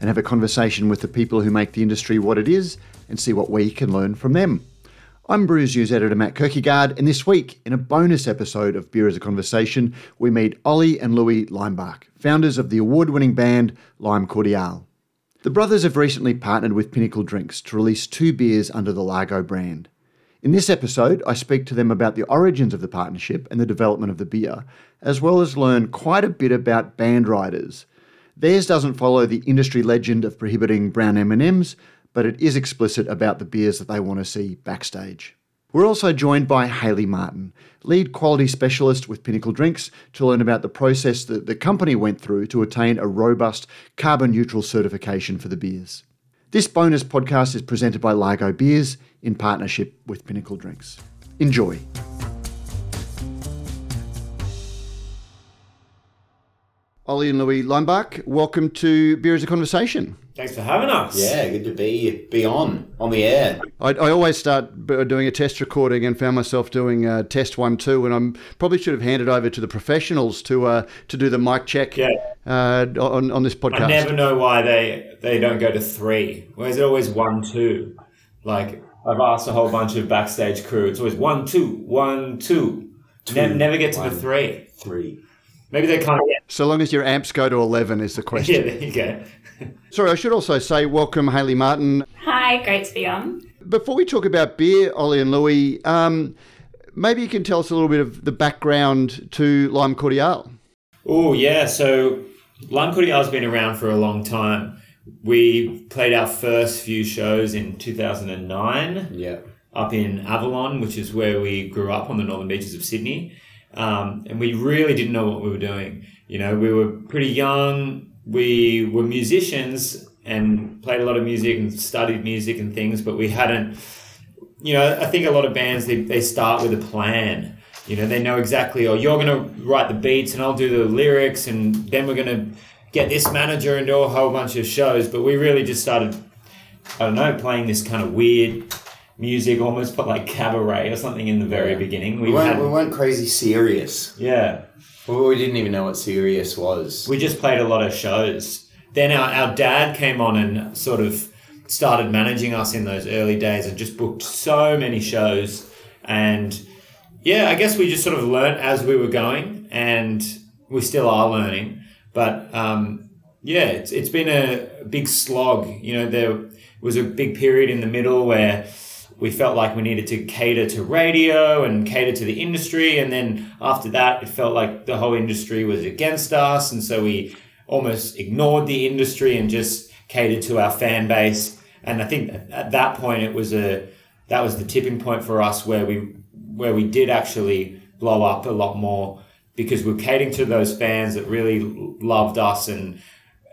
and have a conversation with the people who make the industry what it is and see what we can learn from them. I'm Brews News editor Matt Kirkegaard, and this week, in a bonus episode of Beer as a Conversation, we meet Oli and Louis Leimbach, founders of the award winning band Lime Cordiale. The brothers have recently partnered with Pinnacle Drinks to release two beers under the Largo brand. In this episode, I speak to them about the origins of the partnership and the development of the beer, as well as learn quite a bit about band riders. Theirs doesn't follow the industry legend of prohibiting brown M&Ms, but it is explicit about the beers that they want to see backstage. We're also joined by Hayley Martin, lead quality specialist with Pinnacle Drinks, to learn about the process that the company went through to attain a robust carbon neutral certification for the beers. This bonus podcast is presented by Largo Beers in partnership with Pinnacle Drinks. Enjoy. Oli and Louis Leimbach, welcome to Beer as a Conversation. Thanks for having us. Yeah, good to be be on on the air. I, I always start doing a test recording and found myself doing uh, test one two, and I'm probably should have handed over to the professionals to uh, to do the mic check Yeah. uh, on on this podcast. I never know why they they don't go to three. Why is it always one two? Like I've asked a whole bunch of backstage crew. It's always one two one two. Ne- never get to one. the three. Three. Maybe they can't get. So long as your amps go to eleven is the question. Yeah, there you go. Sorry, I should also say welcome, Hayley Martin. Hi, great to be on. Before we talk about beer, Oli and Louis, um, maybe you can tell us a little bit of the background to Lime Cordiale. Oh yeah, so Lime Cordiale's been around for a long time. We played our first few shows in 2009. Yeah. up in Avalon, which is where we grew up on the northern beaches of Sydney. Um, and we really didn't know what we were doing. You know, we were pretty young. We were musicians and played a lot of music and studied music and things, but we hadn't, you know, I think a lot of bands, they, they start with a plan. You know, they know exactly, oh, you're going to write the beats and I'll do the lyrics and then we're going to get this manager and do a whole bunch of shows. But we really just started, I don't know, playing this kind of weird music, almost but like cabaret or something in the very beginning. We, We weren't, had, we weren't crazy serious. yeah, Well, we didn't even know what serious was. we just played a lot of shows. Then our, our dad came on and sort of started managing us in those early days and just booked so many shows. And yeah, I guess we just sort of learnt as we were going and we still are learning. But um, yeah, it's, it's been a big slog. You know, there was a big period in the middle where we felt like we needed to cater to radio and cater to the industry. And then after that, it felt like the whole industry was against us. And so we almost ignored the industry and just catered to our fan base. And I think at that point, it was a, that was the tipping point for us where we, where we did actually blow up a lot more because we're catering to those fans that really loved us and,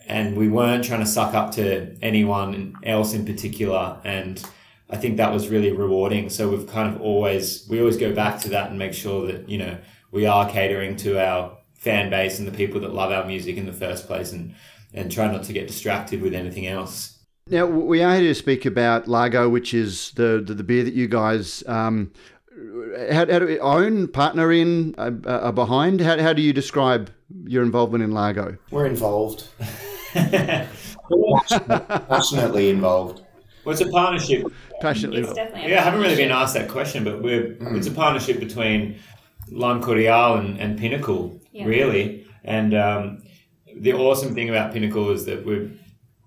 and we weren't trying to suck up to anyone else in particular. And I think that was really rewarding. So we've kind of always, we always go back to that and make sure that, you know, we are catering to our fan base and the people that love our music in the first place and, and try not to get distracted with anything else. Now, we are here to speak about Largo, which is the, the, the beer that you guys um, how, how do we own, partner in, uh, uh, behind. How, how do you describe your involvement in Largo? We're involved. Passionately involved. Well, it's a partnership. Passionately. It's definitely. Yeah, I haven't really been asked that question, but we're it's a partnership between Lime Cordiale and, and Pinnacle, Yeah. really. And um, the awesome thing about Pinnacle is that we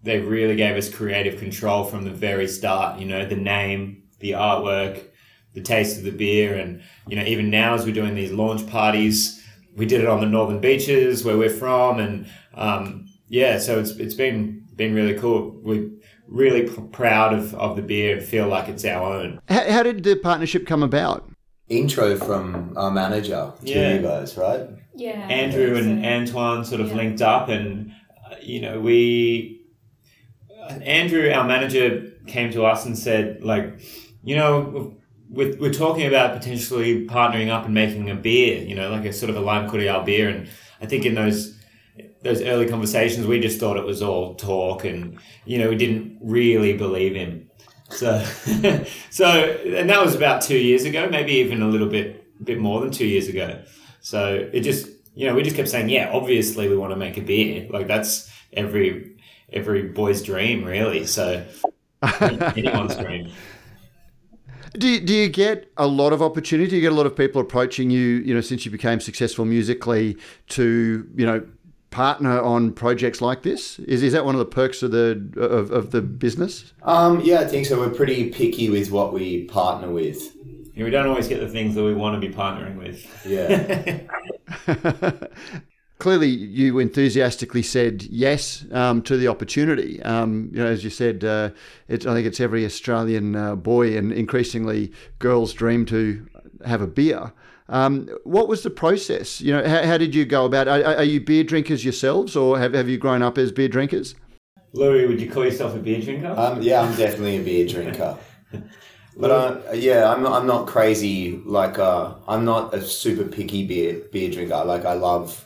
they really gave us creative control from the very start. You know, the name, the artwork, the taste of the beer, and you know, even now as we're doing these launch parties, we did it on the northern beaches where we're from, and um, yeah, so it's it's been been really cool. We're really p- proud of, of the beer and feel like it's our own. How, how did the partnership come about? Intro from our manager to Yeah. you guys, right? Yeah. Andrew and So- Antoine sort of Yeah. linked up, and uh, you know we Andrew, our manager, came to us and said, like, you know, we're, we're talking about potentially partnering up and making a beer, you know, like a sort of a lime cordial beer. And I think in those those early conversations, we just thought it was all talk, and you know, we didn't really believe him. So, so, and that was about two years ago, maybe even a little bit, bit more than two years ago. So it just, you know, we just kept saying, yeah, obviously we want to make a beer. Like that's every every boy's dream, really. So anyone's dream. Do you, do you get a lot of opportunity? Do you get a lot of people approaching you, you know, since you became successful musically to, you know, partner on projects like this? Is, is that one of the perks of the of, of the business? Um, yeah, I think so. We're pretty picky with what we partner with. Yeah, we don't always get the things that we want to be partnering with. Yeah. Clearly, you enthusiastically said yes um, to the opportunity. Um, you know, as you said, uh, it's, I think it's every Australian uh, boy and increasingly girls' dream to have a beer. Um, what was the process? You know, how, how did you go about? Are, are, you beer drinkers yourselves, or have, have you grown up as beer drinkers? Louis, would you call yourself a beer drinker? Um, yeah, I'm definitely a beer drinker. But uh, yeah, I'm not, I'm not crazy. Like uh, I'm not a super picky beer beer drinker. Like I love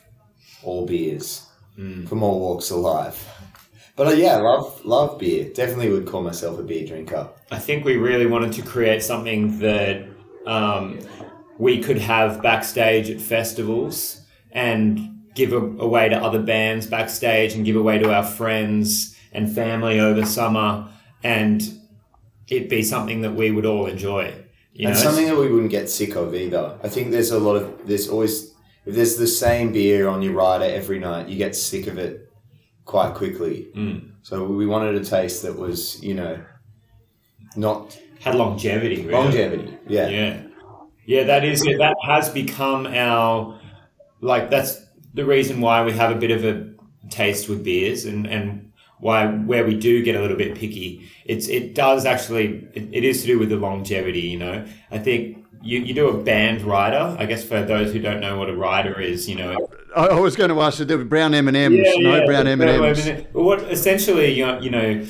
all beers mm. from all walks of life. But uh, yeah, love love beer. Definitely would call myself a beer drinker. I think we really wanted to create something that um, we could have backstage at festivals and give away to other bands backstage and give away to our friends and family over summer and it'd be something that we would all enjoy. You and know? something that we wouldn't get sick of either. I think there's a lot of there's always if there's the same beer on your rider every night, you get sick of it quite quickly. Mm. So we wanted a taste that was, you know, not had longevity. Really. Longevity, yeah, yeah, yeah. That is that has become our like that's the reason why we have a bit of a taste with beers and and why where we do get a little bit picky. It's it does actually it, it is to do with the longevity. You know, I think you, you do a band rider. I guess for those who don't know what a rider is, you know. I was going to ask you, the brown M and M's, no yeah, brown M and M's. What essentially you know, you know,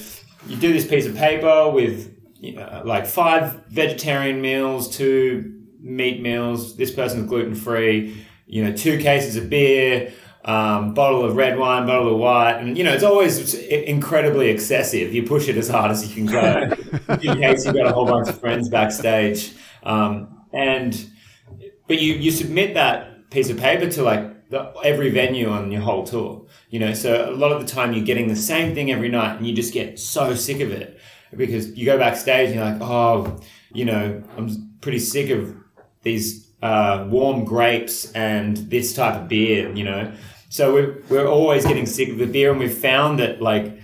you do this piece of paper with you know, like five vegetarian meals, two meat meals. This person's gluten free. You know, two cases of beer. Um, bottle of red wine, bottle of white, and you know it's always incredibly excessive. You push it as hard as you can go, in case you've got a whole bunch of friends backstage. Um, and but you you submit that piece of paper to like the, every venue on your whole tour. You know, so a lot of the time you're getting the same thing every night, and you just get so sick of it because you go backstage and you're like, oh, you know, I'm pretty sick of these uh, warm grapes and this type of beer. You know, so we're we're always getting sick of the beer, and we've found that like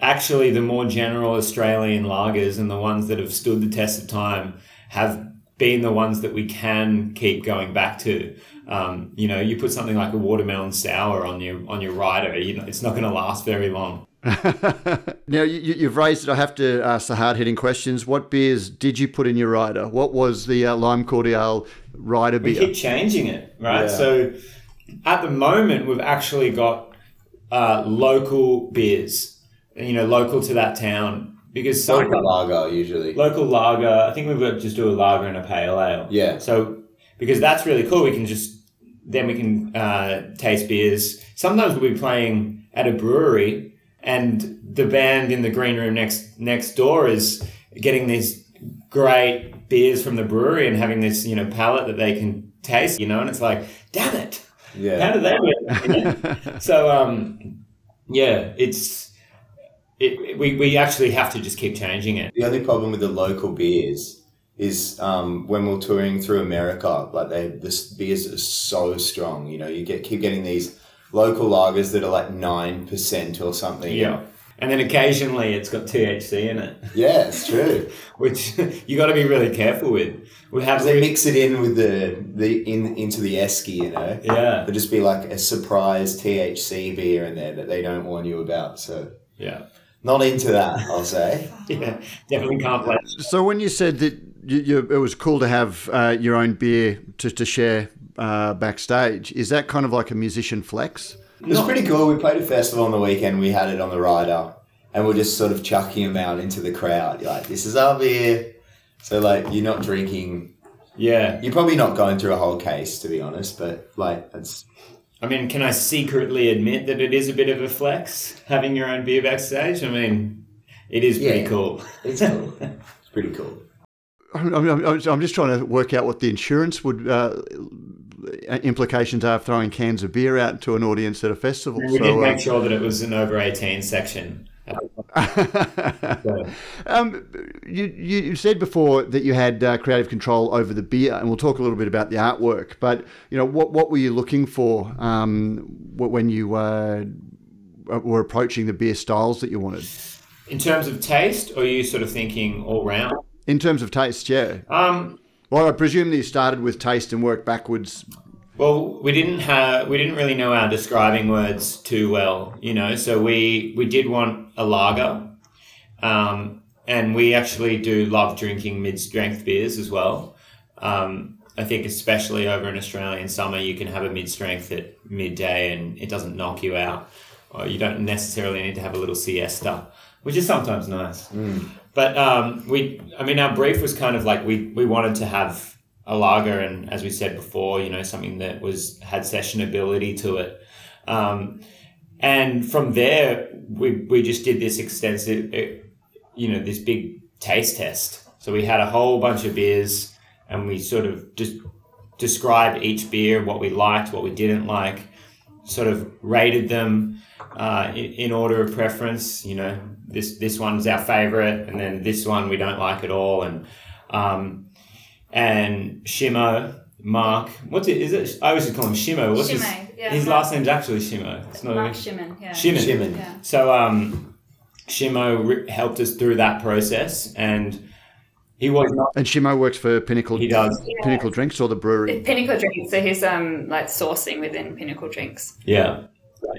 actually the more general Australian lagers and the ones that have stood the test of time have been the ones that we can keep going back to. Um, you know, you put something like a watermelon sour on your on your rider, you know, it's not going to last very long. now you, have raised it. I have to ask the hard hitting questions. What beers did you put in your rider? What was the uh, Lime Cordiale rider beer? We keep changing it, right? Yeah. So at the moment, we've actually got uh, local beers, you know, local to that town because some local lager usually local lager. I think we've got just do a lager and a pale ale. Yeah. So because that's really cool, we can just then we can uh, taste beers. Sometimes we'll be playing at a brewery, and the band in the green room next next door is getting these great beers from the brewery and having this you know palate that they can taste. You know, and it's like, damn it. Yeah. How do they? so um, yeah, it's it, we, we actually have to just keep changing it. The only problem with the local beers is um, when we're touring through America, like they this beers are so strong. You know, you get keep getting these local lagers that are like nine percent or something. Yeah. And then occasionally it's got THC in it. Yeah, it's true. Which you got to be really careful with. We have they mix it in with the the in into the esky, you know. Yeah. There'll just be like a surprise THC beer in there that they don't warn you about. So yeah not into that, I'll say. yeah, definitely can't play. So when you said that you, you, it was cool to have uh, your own beer to, to share uh, backstage, is that kind of like a musician flex? It was pretty cool. We played a festival on the weekend. We had it on the rider, and we're just sort of chucking them out into the crowd. You're like, this is our beer. So like, you're not drinking. Yeah. You're probably not going through a whole case, to be honest. But like, it's I mean, can I secretly admit that it is a bit of a flex having your own beer backstage? I mean, it is pretty Yeah. cool. it's cool. it's pretty cool. I'm, I'm, I'm I'm just trying to work out what the insurance would uh, implications are of throwing cans of beer out to an audience at a festival. We did uh, make sure that it was an over 18 section. Um, you, you you said before that you had uh, creative control over the beer, and we'll talk a little bit about the artwork. But you know, what what were you looking for um, when you uh, were approaching the beer styles that you wanted? in terms of taste, or are you sort of thinking all round? In terms of taste, yeah. Um, Well, I presume that you started with taste and worked backwards. Well, we didn't have we didn't really know our describing words too well, you know. So we we did want a lager, um, and we actually do love drinking mid strength beers as well. Um, I think especially over in Australian summer, you can have a mid strength at midday, and it doesn't knock you out. Or you don't necessarily need to have a little siesta, which is sometimes nice. But um, we, I mean, our brief was kind of like we we wanted to have a lager, and as we said before, you know, something that was had sessionability to it. Um, and from there, we we just did this extensive, you know, this big taste test. So we had a whole bunch of beers, and we sort of just described each beer, what we liked, what we didn't like, sort of rated them uh, in, in order of preference. You know, this this one's our favorite, and then this one we don't like at all, and um, and Shimo. Mark, what's it? Is it? I always call him Shimo. What's his? Yeah. his last name's actually Shimo. It's not Mark even- Shimon, yeah. Shimon. Shimon. Yeah. So um, Shimo re- helped us through that process, and he was not. And Shimo works for Pinnacle. He does. Pinnacle Drinks or the brewery. Pinnacle Drinks, so he's um like sourcing within Pinnacle Drinks. Yeah.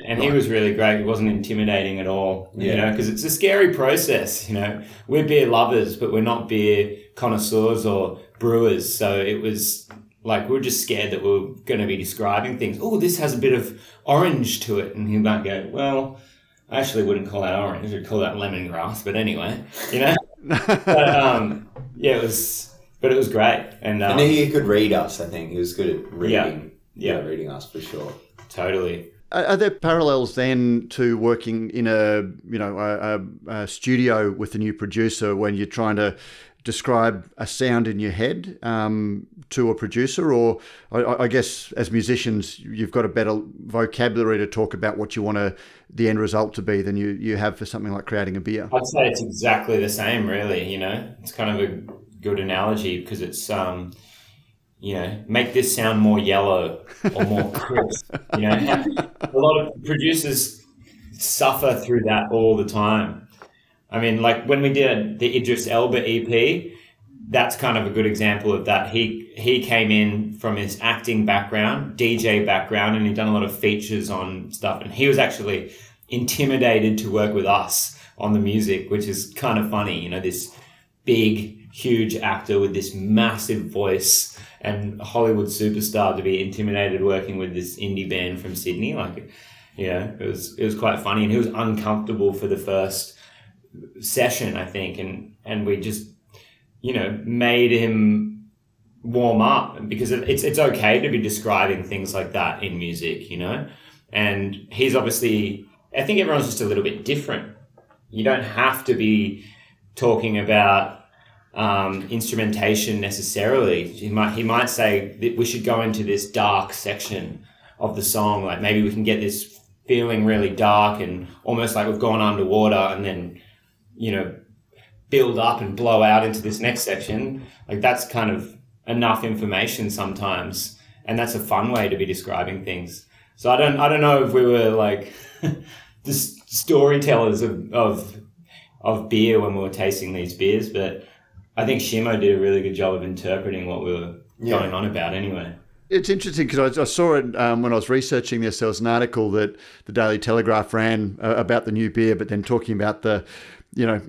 And he was really great. He wasn't intimidating at all, you know, because it's a scary process. You know, we're beer lovers, but we're not beer connoisseurs or brewers. So it was like we are just scared that we were going to be describing things. Oh, this has a bit of orange to it, and he might go, "Well, I actually wouldn't call that orange. I'd call that lemongrass." But anyway, you know. but um, yeah, it was, but it was great, and um, And he could read us. I think he was good at reading. Yeah. reading us for sure. totally. Are there parallels then to working in a you know a, a, a studio with a new producer when you're trying to describe a sound in your head um, to a producer, or I, I guess as musicians you've got a better vocabulary to talk about what you want to, the end result to be than you you have for something like creating a beer. I'd say it's exactly the same, really. You know, it's kind of a good analogy because it's, um, you know, make this sound more yellow or more crisp. you know, a lot of producers suffer through that all the time. I mean, like when we did the Idris Elba EP, that's kind of a good example of that. He he came in from his acting background, DJ background, and he'd done a lot of features on stuff. And he was actually intimidated to work with us on the music, which is kind of funny. You know, this big, huge actor with this massive voice and Hollywood superstar to be intimidated working with this indie band from Sydney. Like, know, it was it was quite funny, and he was uncomfortable for the first session, I think, and and we just you know made him warm up because it's it's okay to be describing things like that in music, you know, and he's obviously I think everyone's just a little bit different. You don't have to be talking about um, instrumentation necessarily. He might he might say that we should go into this dark section of the song. Like maybe we can get this feeling really dark and almost like we've gone underwater, and then you know build up and blow out into this next section. Like that's kind of enough information sometimes, and that's a fun way to be describing things. So I don't I don't know if we were like the storytellers of, of of beer when we were tasting these beers, but I think Shimo did a really good job of interpreting what we were Yeah. going on about anyway. It's interesting because I, I, saw it um, when I was researching this. There was an article that the Daily Telegraph ran uh, about the new beer, but then talking about the, you know,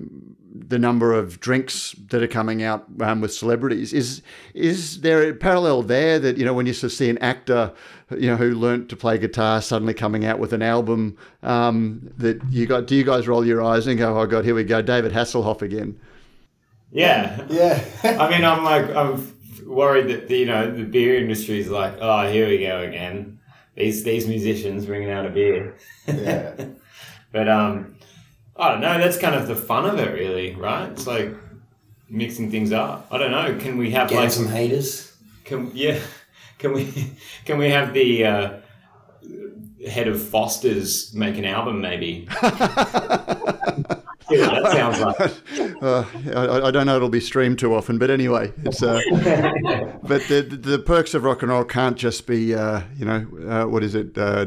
the number of drinks that are coming out um, with celebrities. Is is there a parallel there that you know when you sort of see an actor, you know, who learnt to play guitar suddenly coming out with an album um, that you got? Do you guys roll your eyes and go, "Oh God, here we go, David Hasselhoff again"? Yeah, yeah. I mean, I'm like, I'm worried that the, you know the beer industry is like, oh, here we go again. These these musicians bringing out a beer. Yeah. but um, I don't know. That's kind of the fun of it, really, right? It's like mixing things up. I don't know. Can we have Getting like some haters? Can yeah? Can we can we have the uh, head of Foster's make an album maybe? What that sounds like. Uh, I, I, don't know it'll be streamed too often, but anyway, it's. Uh, but the, the perks of rock and roll can't just be, uh, you know, uh, what is it, uh,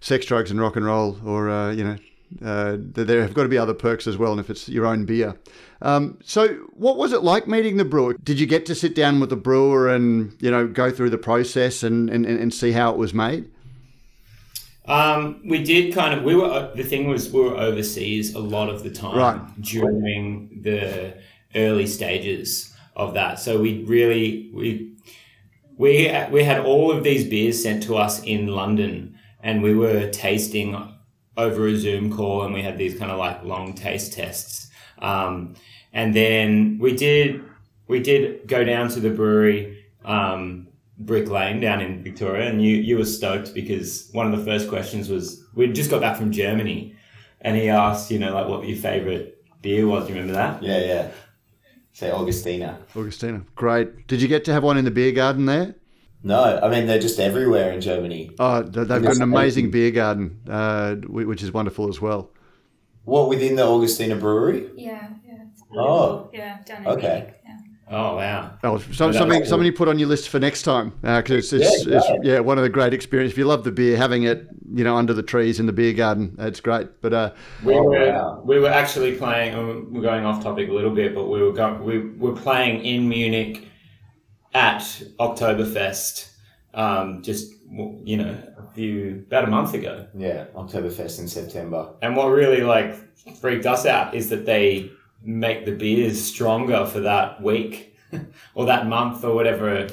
sex, drugs, and rock and roll, or uh, you know, there have got to be other perks as well, and if it's your own beer. Um, so, what was it like meeting the brewer? Did you get to sit down with the brewer and you know go through the process and, and, and see how it was made? Um, we did kind of. We were the thing was we were overseas a lot of the time right. during the early stages of that. So we really we we we had all of these beers sent to us in London, and we were tasting over a Zoom call, and we had these kind of like long taste tests. Um, and then we did we did go down to the brewery. Um, Brick Lane down in Victoria, and you you were stoked because one of the first questions was we just got back from Germany, and he asked, you know, like what your favorite beer was. Do you remember that? Yeah, yeah. Say Augustiner. Augustiner, great. Did you get to have one in the beer garden there? No, I mean they're just everywhere in Germany. Oh, they've got an amazing beer garden, uh, which is wonderful as well. What within the Augustiner brewery? Yeah, yeah. Oh, yeah, down in okay. Munich, yeah. Oh wow! Oh, so, something something you put on your list for next time because uh, it's, it's, yeah, it's, yeah, one of the great experiences. If you love the beer, having it you know under the trees in the beer garden, it's great. But uh, we were we were actually playing. We're going off topic a little bit, but we were going, we were playing in Munich at Oktoberfest. Um, just you know, a few about a month ago. Yeah, Oktoberfest in September. And what really like freaked us out is that they make the beers stronger for that week or that month or whatever.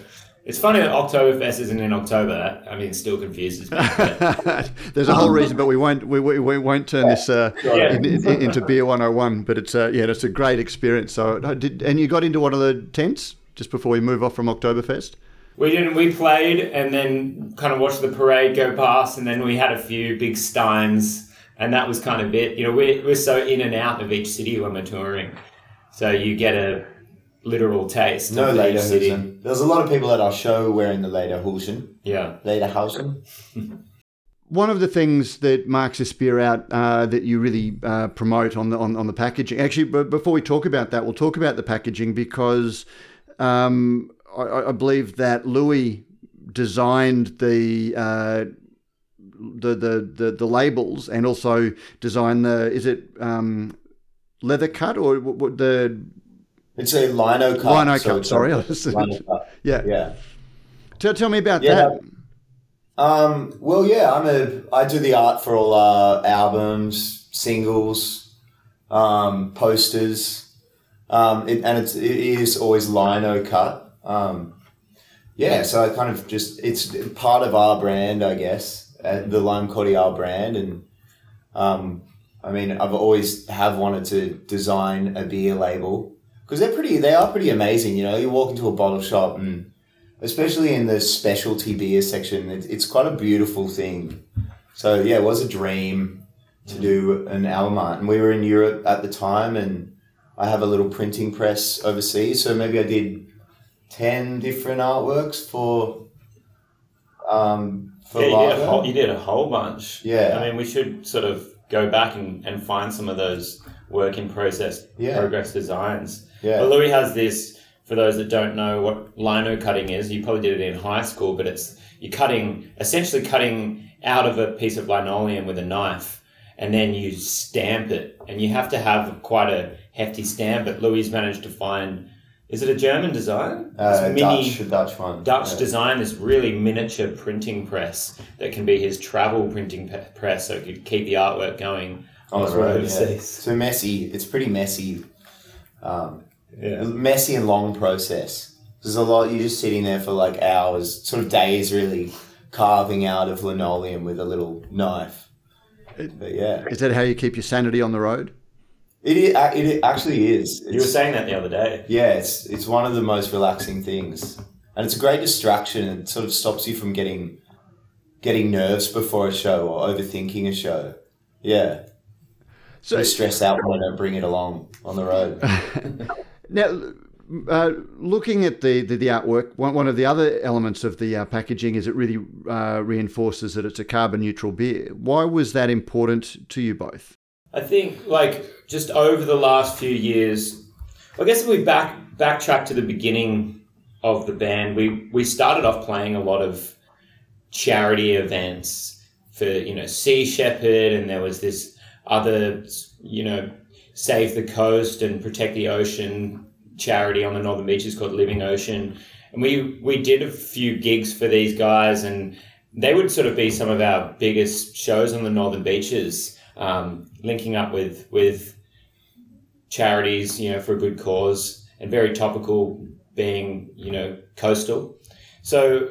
It's funny that Oktoberfest isn't in October. I mean, it still confuses me. There's a whole reason, but we won't we, we, we won't turn this uh, yeah. in, in, into beer 101. But it's uh, yeah, it's a great experience. So uh, did and you got into one of the tents just before we move off from Oktoberfest. We didn't. We played and then kind of watched the parade go past, and then we had a few big steins and that was kind of it. You know, we're, we're so in and out of each city when we're touring, so you get a literal taste. No of each city. Lederhosen. There's a lot of people at our show wearing the Lederhosen. Yeah, Lederhosen. One of the things that marks this beer out uh, that you really uh, promote on the on, on the packaging. Actually, but before we talk about that, we'll talk about the packaging because um, I, I, believe that Louis designed the uh, the, the, the, the labels and also design the is it um, leather cut or what the it's a lino cut. Lino so cut. Sorry, lino cut. yeah, yeah. Tell, tell me about yeah, that. Um, well, yeah, I'm a I do the art for all our albums, singles, um, posters, um, it, and it's it is always lino cut. Um, yeah, so I kind of just it's part of our brand, I guess the Lime Cordiale brand, and um, I mean, I've always have wanted to design a beer label because they're pretty. They are pretty amazing. You know, you walk into a bottle shop and especially in the specialty beer section, it's, it's quite a beautiful thing. So yeah, it was a dream to do an album art, and we were in Europe at the time, and I have a little printing press overseas, so maybe I did ten different artworks for um, yeah, you did, a whole, you did a whole bunch. Yeah. I mean, we should sort of go back and, and find some of those work in process yeah. progress designs. Yeah. But Louis has this, for those that don't know what lino cutting is, you probably did it in high school, but it's you're cutting, essentially cutting out of a piece of linoleum with a knife and then you stamp it. And you have to have quite a hefty stamp, but Louis managed to find Is it a German design? Uh, This Dutch, Dutch one. Dutch Yeah. design, this really miniature printing press that can be his travel printing pe- press, so it could keep the artwork going on the road. Yeah. So messy. It's pretty messy. Um, Yeah. messy and long process. There's a lot. You're just sitting there for like hours, sort of days, really carving out of linoleum with a little knife. But yeah, Is that how you keep your sanity on the road? It i- it actually is. You were saying that the other day. Yeah, it's it's one of the most relaxing things, and it's a great distraction. It sort of stops you from getting getting nerves before a show or overthinking a show. Yeah, So- so stress out when I don't bring it along on the road. Now, uh, looking at the, the, the artwork, one, one of the other elements of the uh, packaging is it really uh, reinforces that it's a carbon neutral beer. Why was that important to you both? I think like just over the last few years, I guess if we back backtrack to the beginning of the band, we we started off playing a lot of charity events for you know Sea Shepherd, and there was this other you know Save the Coast and Protect the Ocean charity on the northern beaches called Living Ocean, and we we did a few gigs for these guys, and they would sort of be some of our biggest shows on the northern beaches um, linking up with with charities, you know, for a good cause, and very topical, being you know coastal. So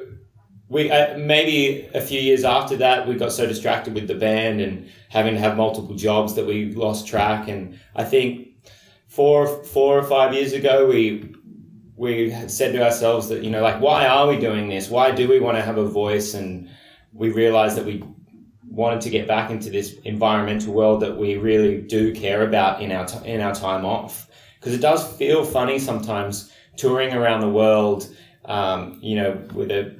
we uh, maybe a few years after that, we got so distracted with the band and having to have multiple jobs that we lost track. And I think four four or five years ago, we we said to ourselves that you know like why are we doing this? Why do we want to have a voice? And we realized that we wanted to get back into this environmental world that we really do care about in our t- in our time off. Because it does feel funny sometimes touring around the world um, you know with a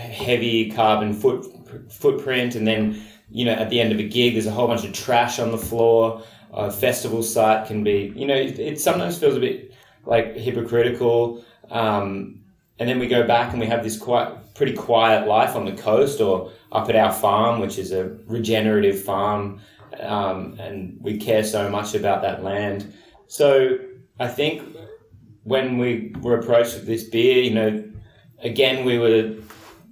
heavy carbon foot footprint and then you know at the end of a gig there's a whole bunch of trash on the floor. A festival site can be you know it, it sometimes feels a bit like hypocritical. Um, and then we go back and we have this quite pretty quiet life on the coast or up at our farm, which is a regenerative farm, um, and we care so much about that land. So I think when we were approached with this beer, you know, again we were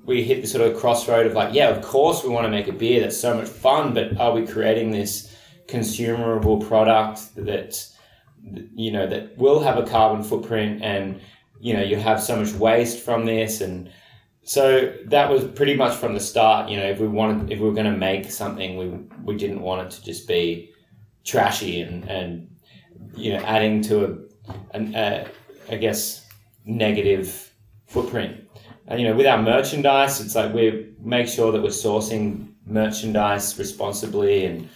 we hit the sort of crossroad of like, yeah, of course we want to make a beer that's so much fun, but are we creating this consumable product that you know that will have a carbon footprint and you know you have so much waste from this. And so that was pretty much from the start you know if we wanted if we were going to make something we we didn't want it to just be trashy and and you know adding to a uh, guess negative footprint. And you know with our merchandise it's like we make sure that we're sourcing merchandise responsibly and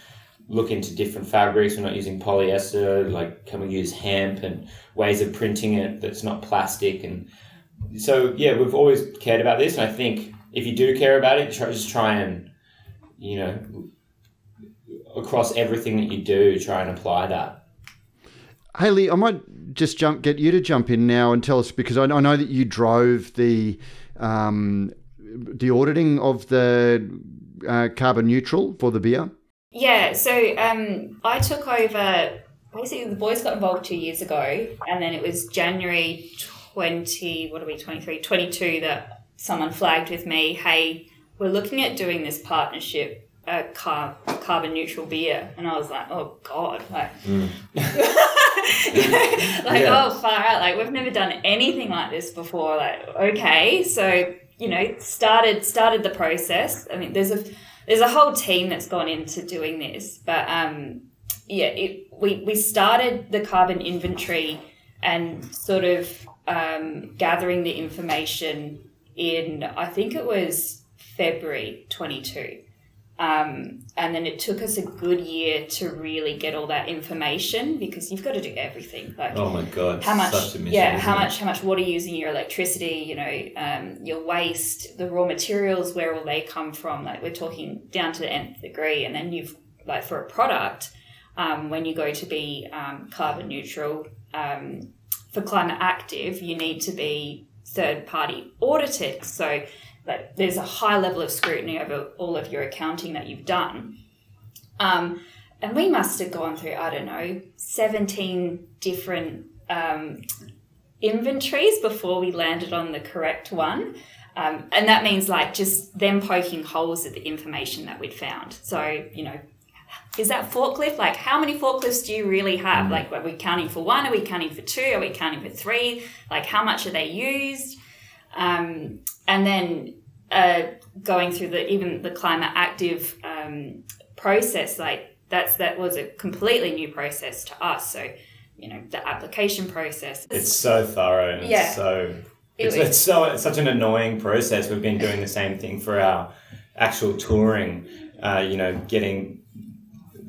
look into different fabrics. We're not using polyester. Like, can we use hemp and ways of printing it that's not plastic? And so, yeah, we've always cared about this. And I think if you do care about it, try, just try and, you know, across everything that you do, try and apply that. Hayley, I might just jump, get you to jump in now and tell us because I, I know that you drove the um, the auditing of the uh, carbon neutral for the beer. Yeah, so um, I took over. Basically, the boys got involved two years ago, and then it was January 20, what are we, 23, 22, that someone flagged with me, hey, we're looking at doing this partnership, uh, car- carbon neutral beer. And I was like, oh, God. Like, like Yeah. oh, far out. Like, we've never done anything like this before. Like, okay. So, you know, started started the process. I mean, there's a there's a whole team that's gone into doing this, but um, yeah, it, we we started the carbon inventory and sort of um, gathering the information in I think it was February 22. Um, and then it took us a good year to really get all that information because you've got to do everything. Like Oh my God. how much mission, yeah how it? much how much water you're using your electricity you know um, your waste the raw materials where will they come from like we're talking down to the nth degree and then you've like for a product um, when you go to be um, carbon neutral um, for climate active you need to be third party audited so like there's a high level of scrutiny over all of your accounting that you've done um, and we must have gone through, I don't know, 17 different um, inventories before we landed on the correct one. Um, and that means like just them poking holes at the information that we'd found. So, you know, is that forklift? Like, how many forklifts do you really have? Like, are we counting for one? Are we counting for two? Are we counting for three? Like, how much are they used? Um, and then uh, going through the even the climate active um, process, like that's that was a completely new process to us. So, you know, the application process. It's so thorough. And Yeah. It's so. It It's, was- it's so it's such an annoying process. We've been doing the same thing for our actual touring. Uh, you know, getting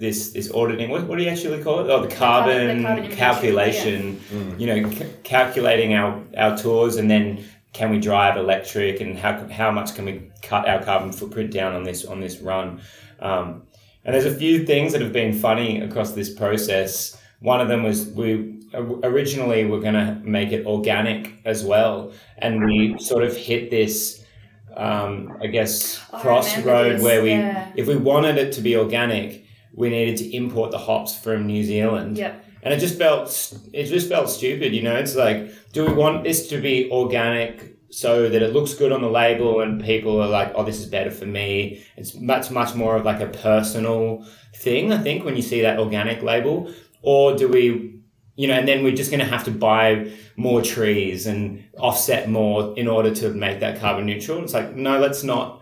this this auditing. What, what do you actually call it? Oh, the carbon- carbon, the carbon inventory, calculation. You know, c- calculating our our tours and then can we drive electric and how how much can we cut our carbon footprint down on this on this run. Um, and there's a few things that have been funny across this process. One of them was we originally were going to make it organic as well, and we sort of hit this, um, I guess, Oh, crossroad where we, yeah. if we wanted it to be organic, we needed to import the hops from New Zealand. Yep. And it just felt it just felt stupid, you know. It's like, do we want this to be organic so that it looks good on the label and people are like, oh, this is better for me? It's much much more of like a personal thing, I think, when you see that organic label. Or do we, you know, and then we're just going to have to buy more trees and offset more in order to make that carbon neutral. It's like, no, let's not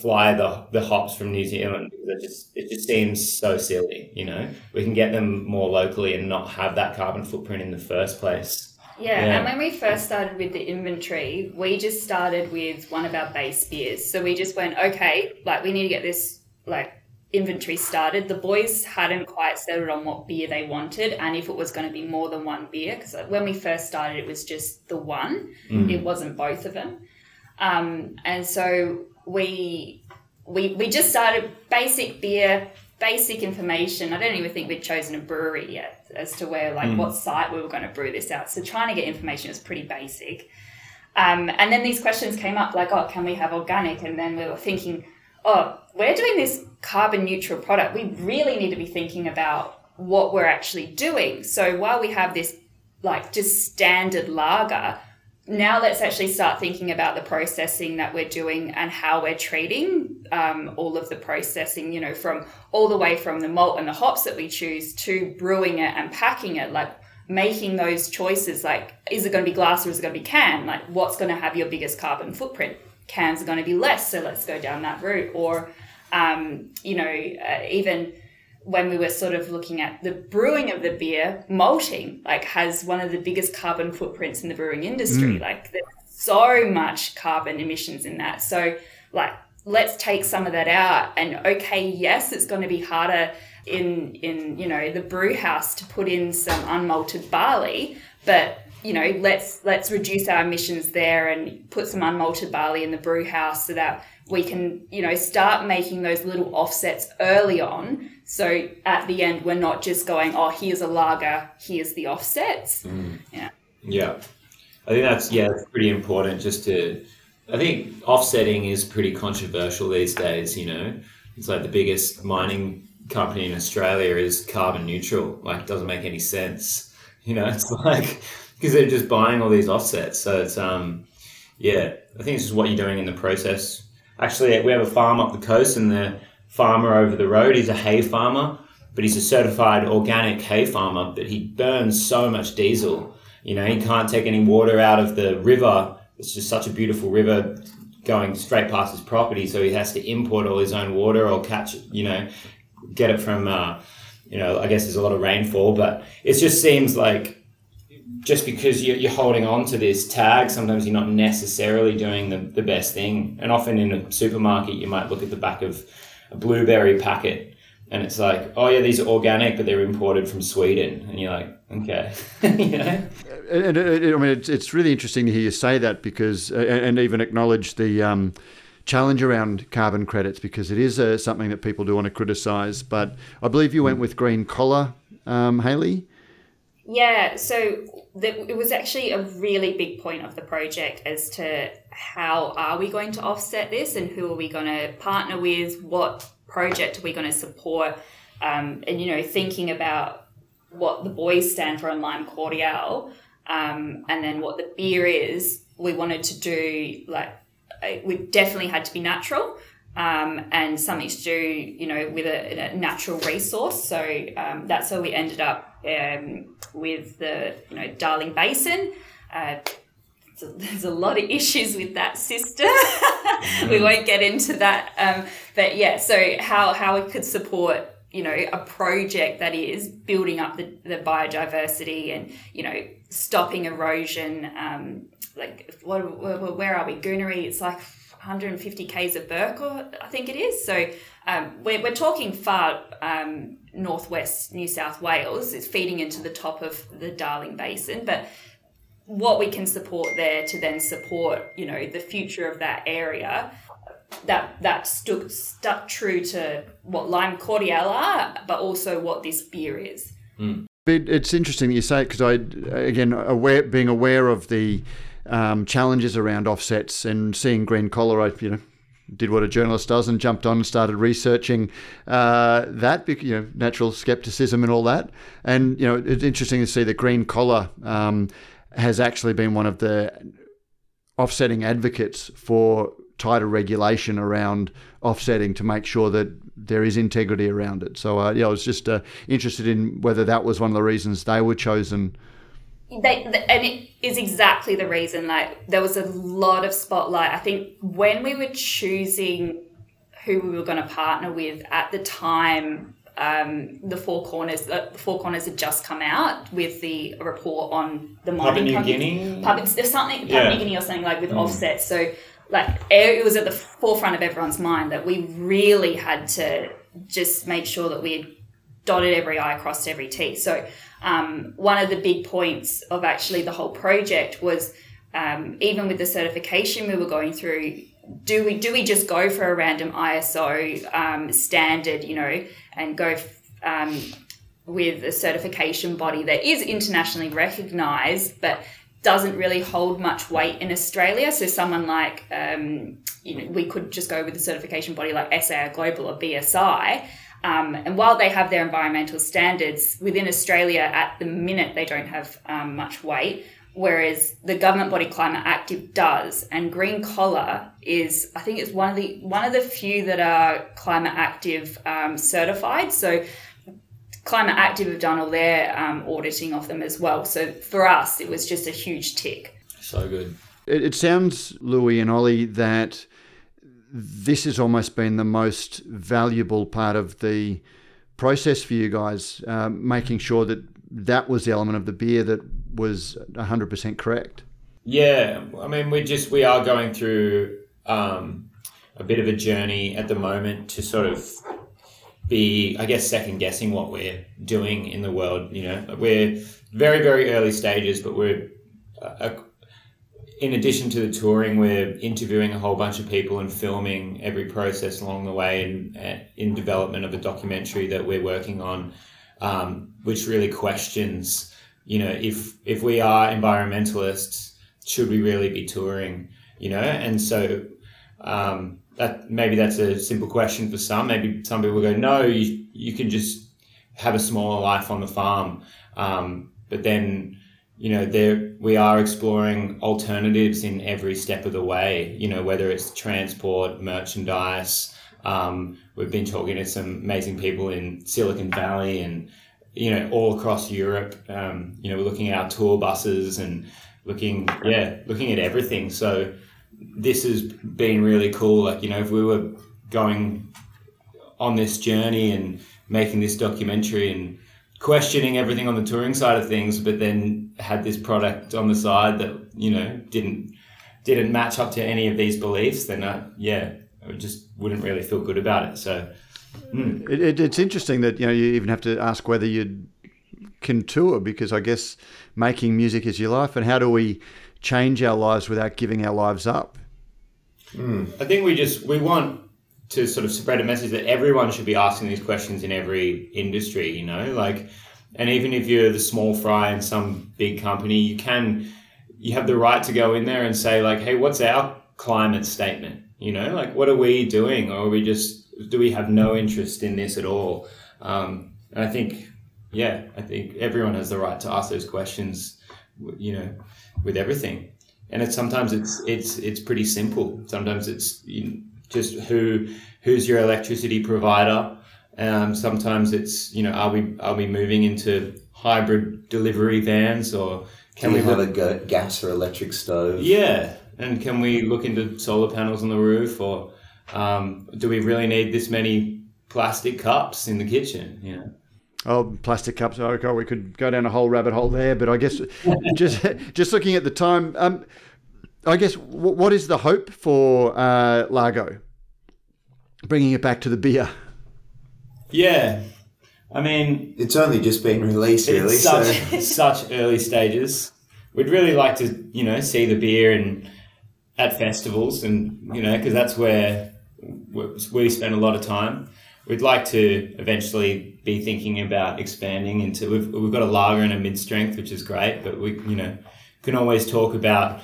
fly the the hops from New Zealand because it just it just seems so silly. You know, we can get them more locally and not have that carbon footprint in the first place. Yeah, Yeah. and when we first started with the inventory, we just started with one of our base beers. So we just went, okay, like we need to get this like inventory started. The boys hadn't quite settled on what beer they wanted and if it was going to be more than one beer. Because when we first started, it was just the one. It wasn't both of them. Um, and so we we we just started basic beer, basic information. I don't even think we'd chosen a brewery yet as to where like what site we were going to brew this out. So trying to get information was pretty basic. Um, and then these questions came up like, oh, can we have organic? And then we were thinking, oh, we're doing this carbon neutral product. We really need to be thinking about what we're actually doing. So while we have this like just standard lager, now let's actually start thinking about the processing that we're doing and how we're treating um, all of the processing, you know, from all the way from the malt and the hops that we choose to brewing it and packing it, like making those choices like, is it going to be glass or is it going to be can? Like, what's going to have your biggest carbon footprint? Cans are going to be less, so let's go down that route. Or, um, you know, uh, even when we were sort of looking at the brewing of the beer, malting like has one of the biggest carbon footprints in the brewing industry. Mm. Like there's so much carbon emissions in that. So like let's take some of that out and okay, yes, it's going to be harder in in you know the brew house to put in some unmalted barley, but you know let's let's reduce our emissions there and put some unmalted barley in the brew house so that we can you know start making those little offsets early on so at the end we're not just going oh here's a lager here's the offsets yeah Yeah, I think that's yeah, it's pretty important. Just to, I think offsetting is pretty controversial these days. You know, it's like the biggest mining company in Australia is carbon neutral. Like, doesn't make any sense. You know, it's like because they're just buying all these offsets. So it's um, yeah, I think it's just what you're doing in the process. Actually, we have a farm up the coast, and the farmer over the road, he's a hay farmer, but he's a certified organic hay farmer. But he burns so much diesel. You know, he can't take any water out of the river. It's just such a beautiful river going straight past his property, so he has to import all his own water or catch, you know, get it from, uh, you know, I guess there's a lot of rainfall, but it just seems like just because you're, you're holding on to this tag, sometimes you're not necessarily doing the, the best thing. And often in a supermarket, you might look at the back of a blueberry packet and it's like, oh yeah, these are organic, but they're imported from Sweden. And you're like, okay, you know? And, I mean, it's, it's really interesting to hear you say that because, and, and even acknowledge the um, challenge around carbon credits because it is uh, something that people do want to criticise. But I believe you went with GreenCollar, um, Hayley. Yeah, so the, it was actually a really big point of the project as to how are we going to offset this and who are we going to partner with, what project are we going to support, um, and you know thinking about what the boys stand for in Lime Cordiale. um, and then what the beer is, we wanted to do like we definitely had to be natural. Um, and something to do, you know, with a, a natural resource. So um, that's how we ended up um, with the, you know, Darling Basin. Uh, so there's a lot of issues with that system. we mm. won't get into that, um, but yeah. So how how we could support you know a project that is building up the, the biodiversity and you know stopping erosion um, like what, where are we Gooneri it's like 150 k's of Bourke I think it is so um, we're, we're talking far um, northwest New South Wales it's feeding into the top of the Darling Basin but what we can support there to then support you know the future of that area that that stuck stuck true to what Lime Cordiale are, but also what this beer is. Mm. It's interesting that you say it because I, again, aware being aware of the um, challenges around offsets and seeing GreenCollar, I you know did what a journalist does and jumped on and started researching uh, that, you know, natural skepticism and all that. And you know, it's interesting to see that GreenCollar um, has actually been one of the offsetting advocates for tighter regulation around offsetting to make sure that there is integrity around it. So uh, yeah, I was just uh, interested in whether that was one of the reasons they were chosen. They, and it is exactly the reason. Like there was a lot of spotlight. I think when we were choosing who we were going to partner with at the time, um, the Four Corners, uh, the Four Corners had just come out with the report on the mining Papua New Guinea. Papua, there's something Papua yeah. New Guinea or something like with mm. offsets. So like it was at the forefront of everyone's mind that we really had to just make sure that we had dotted every I, crossed every T. So um, one of the big points of actually the whole project was um, even with the certification we were going through, do we do we just go for a random ISO um, standard, you know, and go um, with a certification body that is internationally recognised, but doesn't really hold much weight in Australia. So someone like, um, you know, we could just go with a certification body like SAI Global or BSI. Um, and while they have their environmental standards within Australia, at the minute they don't have um, much weight, whereas the government body Climate Active does. And GreenCollar is, I think, it's one of the one of the few that are Climate Active um, certified. So Climate Active have done all their um, auditing of them as well. So for us, it was just a huge tick. So good. It, it sounds, Louis and Oli, that this has almost been the most valuable part of the process for you guys, um, making sure that that was the element of the beer that was 100% correct. Yeah, I mean, we just we are going through um, a bit of a journey at the moment to sort of be, I guess, second guessing what we're doing in the world. You know, we're very, very early stages, but we're, uh, in addition to the touring, we're interviewing a whole bunch of people and filming every process along the way in, uh, in development of a documentary that we're working on, um, which really questions, you know, if, if we are environmentalists, should we really be touring? You know, and so, um, that maybe that's a simple question for some. Maybe some people go, no, you, you can just have a smaller life on the farm. Um, but then, you know, there we are exploring alternatives in every step of the way. You know, whether it's transport, merchandise. Um, we've been talking to some amazing people in Silicon Valley and you know all across Europe. Um, you know, we're looking at our tour buses and looking, yeah, looking at everything. So this has been really cool. Like, you know, if we were going on this journey and making this documentary and questioning everything on the touring side of things, but then had this product on the side that, you know, didn't didn't match up to any of these beliefs, then I, yeah, I just wouldn't really feel good about it. So mm. it, it, it's interesting that, you know, you even have to ask whether you can tour because I guess making music is your life and how do we change our lives without giving our lives up? Mm. I think we just we want to sort of spread a message that everyone should be asking these questions in every industry. You know, like, and even if you're the small fry in some big company, you can you have the right to go in there and say like, hey, what's our climate statement? You know, like what are we doing, or are we just do we have no interest in this at all? Um, and I think, yeah, I think everyone has the right to ask those questions you know, with everything. And it's sometimes it's it's it's pretty simple. Sometimes it's you know, just who who's your electricity provider. Um, sometimes it's you know are we are we moving into hybrid delivery vans or Can can we we have look- a gas or electric stove? yeah, and can we look into solar panels on the roof, or um, do we really need this many plastic cups in the kitchen? You know. Oh, plastic cups. Oh, okay, we could go down a whole rabbit hole there, but I guess just just looking at the time, um, I guess w- what is the hope for uh, Largo? Bringing it back to the beer. Yeah, I mean, It's only just been released, really. it's So such such early stages. We'd really like to, you know, see the beer and at festivals, and you know, because that's where we spend a lot of time. We'd like to eventually be thinking about expanding into. We've, we've got a lager and a mid strength, which is great, but we, you know, can always talk about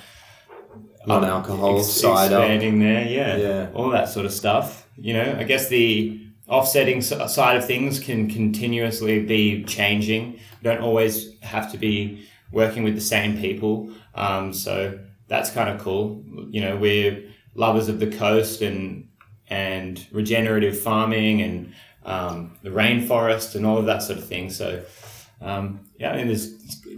non-alcohol ex- cider. expanding there, yeah, Yeah. all that sort of stuff. You know, I guess the offsetting side of things can continuously be changing. We don't always have to be working with the same people, um, so that's kind of cool. You know, we're lovers of the coast and and regenerative farming and um, the rainforest and all of that sort of thing. So. Um, yeah, I mean, there's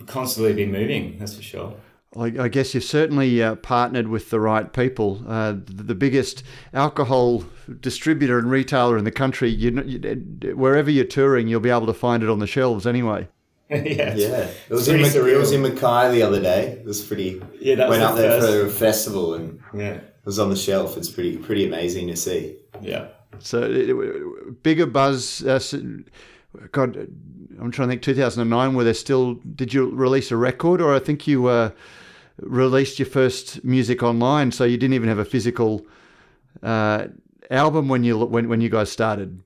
constantly been moving. That's for sure. I, I guess you've certainly uh, partnered with the right people. Uh, the, the biggest alcohol distributor and retailer in the country. You, you, wherever you're touring, you'll be able to find it on the shelves anyway. yeah, Yeah, it was in pretty Mac- it was in Mackay the other day. It was pretty. Yeah, that was went the up there for a festival and Yeah, it was on the shelf. It's pretty pretty amazing to see. yeah. So it, bigger buzz. Uh, s- God, I'm trying to think. 2009. Were there still? Did you release a record, or I think you uh, released your first music online? So you didn't even have a physical uh, album when you when when you guys started.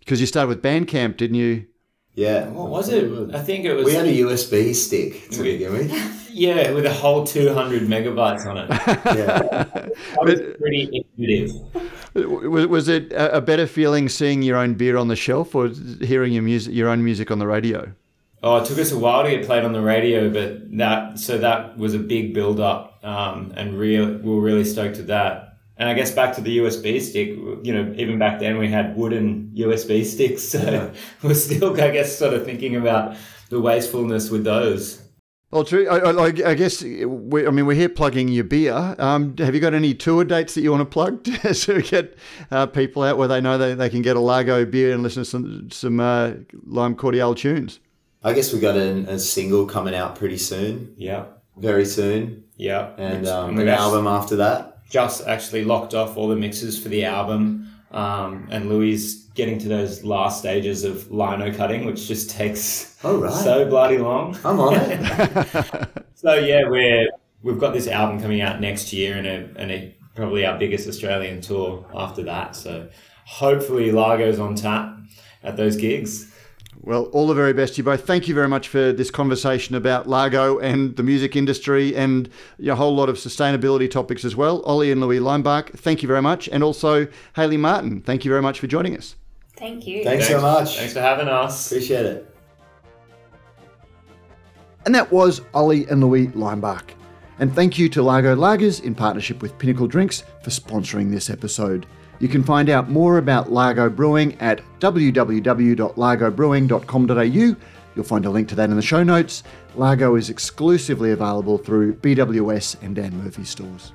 Because you started with Bandcamp, didn't you? Yeah. What was it? I think it was. We had a USB stick to We- begin with. yeah, with a whole 200 megabytes on it. Yeah. That was pretty innovative. Was, was it a a better feeling seeing your own beer on the shelf, or hearing your music, your own music on the radio? Oh, it took us a while to get played on the radio, but that so that was a big build up, um, and real we were really stoked with that. And I guess back to the USB stick, you know, even back then we had wooden USB sticks, so we're still, I guess, sort of thinking about the wastefulness with those. Well, true. I, I, I guess we, I mean we're here plugging your beer. Um, have you got any tour dates that you want to plug to get uh, people out where they know they, they can get a Largo beer and listen to some some uh, Lime Cordiale tunes? I guess we got a, a single coming out pretty soon, Yeah, very soon, yeah. and um, an album after that. Just actually locked off all the mixes for the album, um, and Louis getting to those last stages of lino cutting, which just takes Oh right, so bloody long. I'm on it. So yeah, we're we've got this album coming out next year, and a, and a, probably our biggest Australian tour after that. So hopefully Largo's on tap at those gigs. Well, all the very best to you both. Thank you very much for this conversation about Largo and the music industry and a whole lot of sustainability topics as well. Oli and Louis Leimbach, thank you very much. And also Hayley Martin, thank you very much for joining us. Thank you. Thanks so much. Thanks for having us. Appreciate it. And that was Oli and Louis Leimbach. And thank you to Largo Lagers in partnership with Pinnacle Drinks for sponsoring this episode. You can find out more about Largo Brewing at www.largobrewing.com.au. You'll find a link to that in the show notes. Largo is exclusively available through BWS and Dan Murphy stores.